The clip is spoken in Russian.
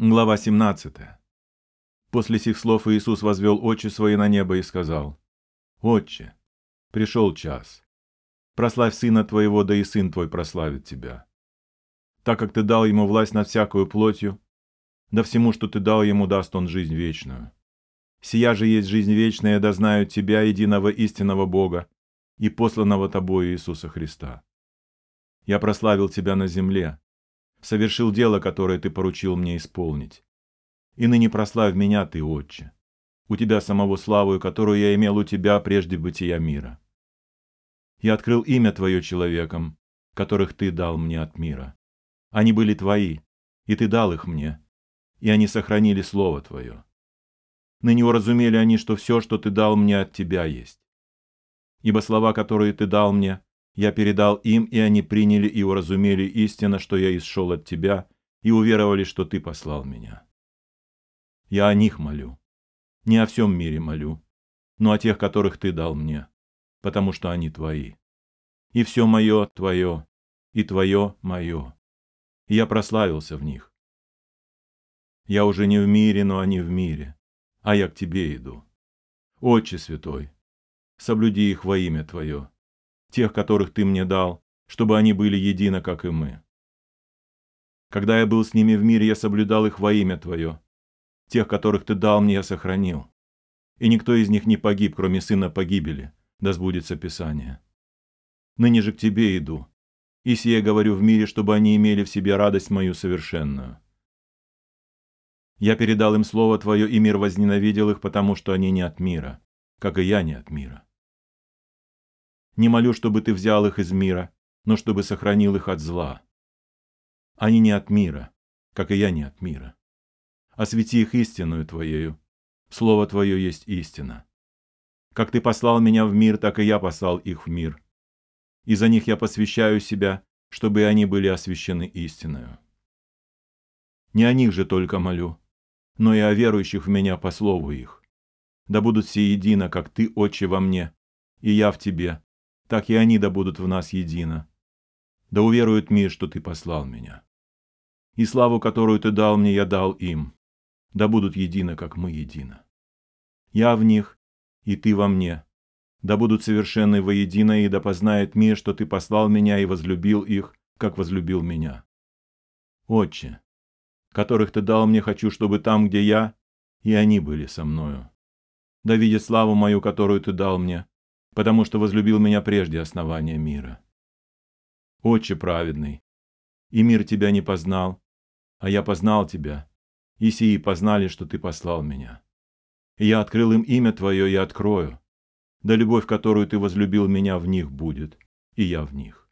Глава 17. После сих слов Иисус возвел очи свои на небо и сказал, «Отче, пришел час. Прославь Сына Твоего, да и Сын Твой прославит Тебя. Так как Ты дал Ему власть над всякую плотью, да всему, что Ты дал Ему, даст Он жизнь вечную. Сия же есть жизнь вечная, да знают Тебя, единого истинного Бога, и посланного Тобою Иисуса Христа. Я прославил Тебя на земле, совершил дело, которое ты поручил мне исполнить. И ныне прославь меня ты, Отче, у тебя самого славу, которую я имел у тебя прежде бытия мира. Я открыл имя твое человеком, которых ты дал мне от мира. Они были твои, и ты дал их мне, и они сохранили слово твое. Ныне уразумели они, что все, что ты дал мне, от тебя есть. Ибо слова, которые ты дал мне, я передал им, и они приняли и уразумели истинно, что я исшел от тебя, и уверовали, что ты послал меня. Я о них молю. Не о всем мире молю, но о тех, которых ты дал мне, потому что они твои. И все мое твое, и твое мое. И я прославился в них. Я уже не в мире, но они в мире, а я к тебе иду. Отче святой, соблюди их во имя твое, тех, которых ты мне дал, чтобы они были едины, как и мы. Когда я был с ними в мире, я соблюдал их во имя Твое. Тех, которых Ты дал мне, я сохранил. И никто из них не погиб, кроме сына погибели, да сбудется Писание. Ныне же к Тебе иду, и сие говорю в мире, чтобы они имели в себе радость мою совершенную. Я передал им Слово Твое, и мир возненавидел их, потому что они не от мира, как и я не от мира. Не молю, чтобы ты взял их из мира, но чтобы сохранил их от зла. Они не от мира, как и я не от мира. Освети их истинную Твоею. Слово Твое есть истина. Как Ты послал меня в мир, так и я послал их в мир. И за них я посвящаю себя, чтобы они были освящены истиною. Не о них же только молю, но и о верующих в меня по слову их. Да будут все едино, как Ты, Отче, во мне, и я в Тебе, так и они да будут в нас едино. Да уверует мир, что ты послал меня. И славу, которую ты дал мне, я дал им. Да будут едино, как мы едино. Я в них, и ты во мне. Да будут совершенны воедино, и да познает мир, что ты послал меня и возлюбил их, как возлюбил меня. Отче, которых ты дал мне, хочу, чтобы там, где я, и они были со мною. Да видят славу мою, которую ты дал мне, потому что возлюбил меня прежде основания мира. Отче праведный, и мир тебя не познал, а я познал тебя, и сии познали, что ты послал меня. И я открыл им имя твое и открою, да любовь, которую ты возлюбил меня, в них будет, и я в них.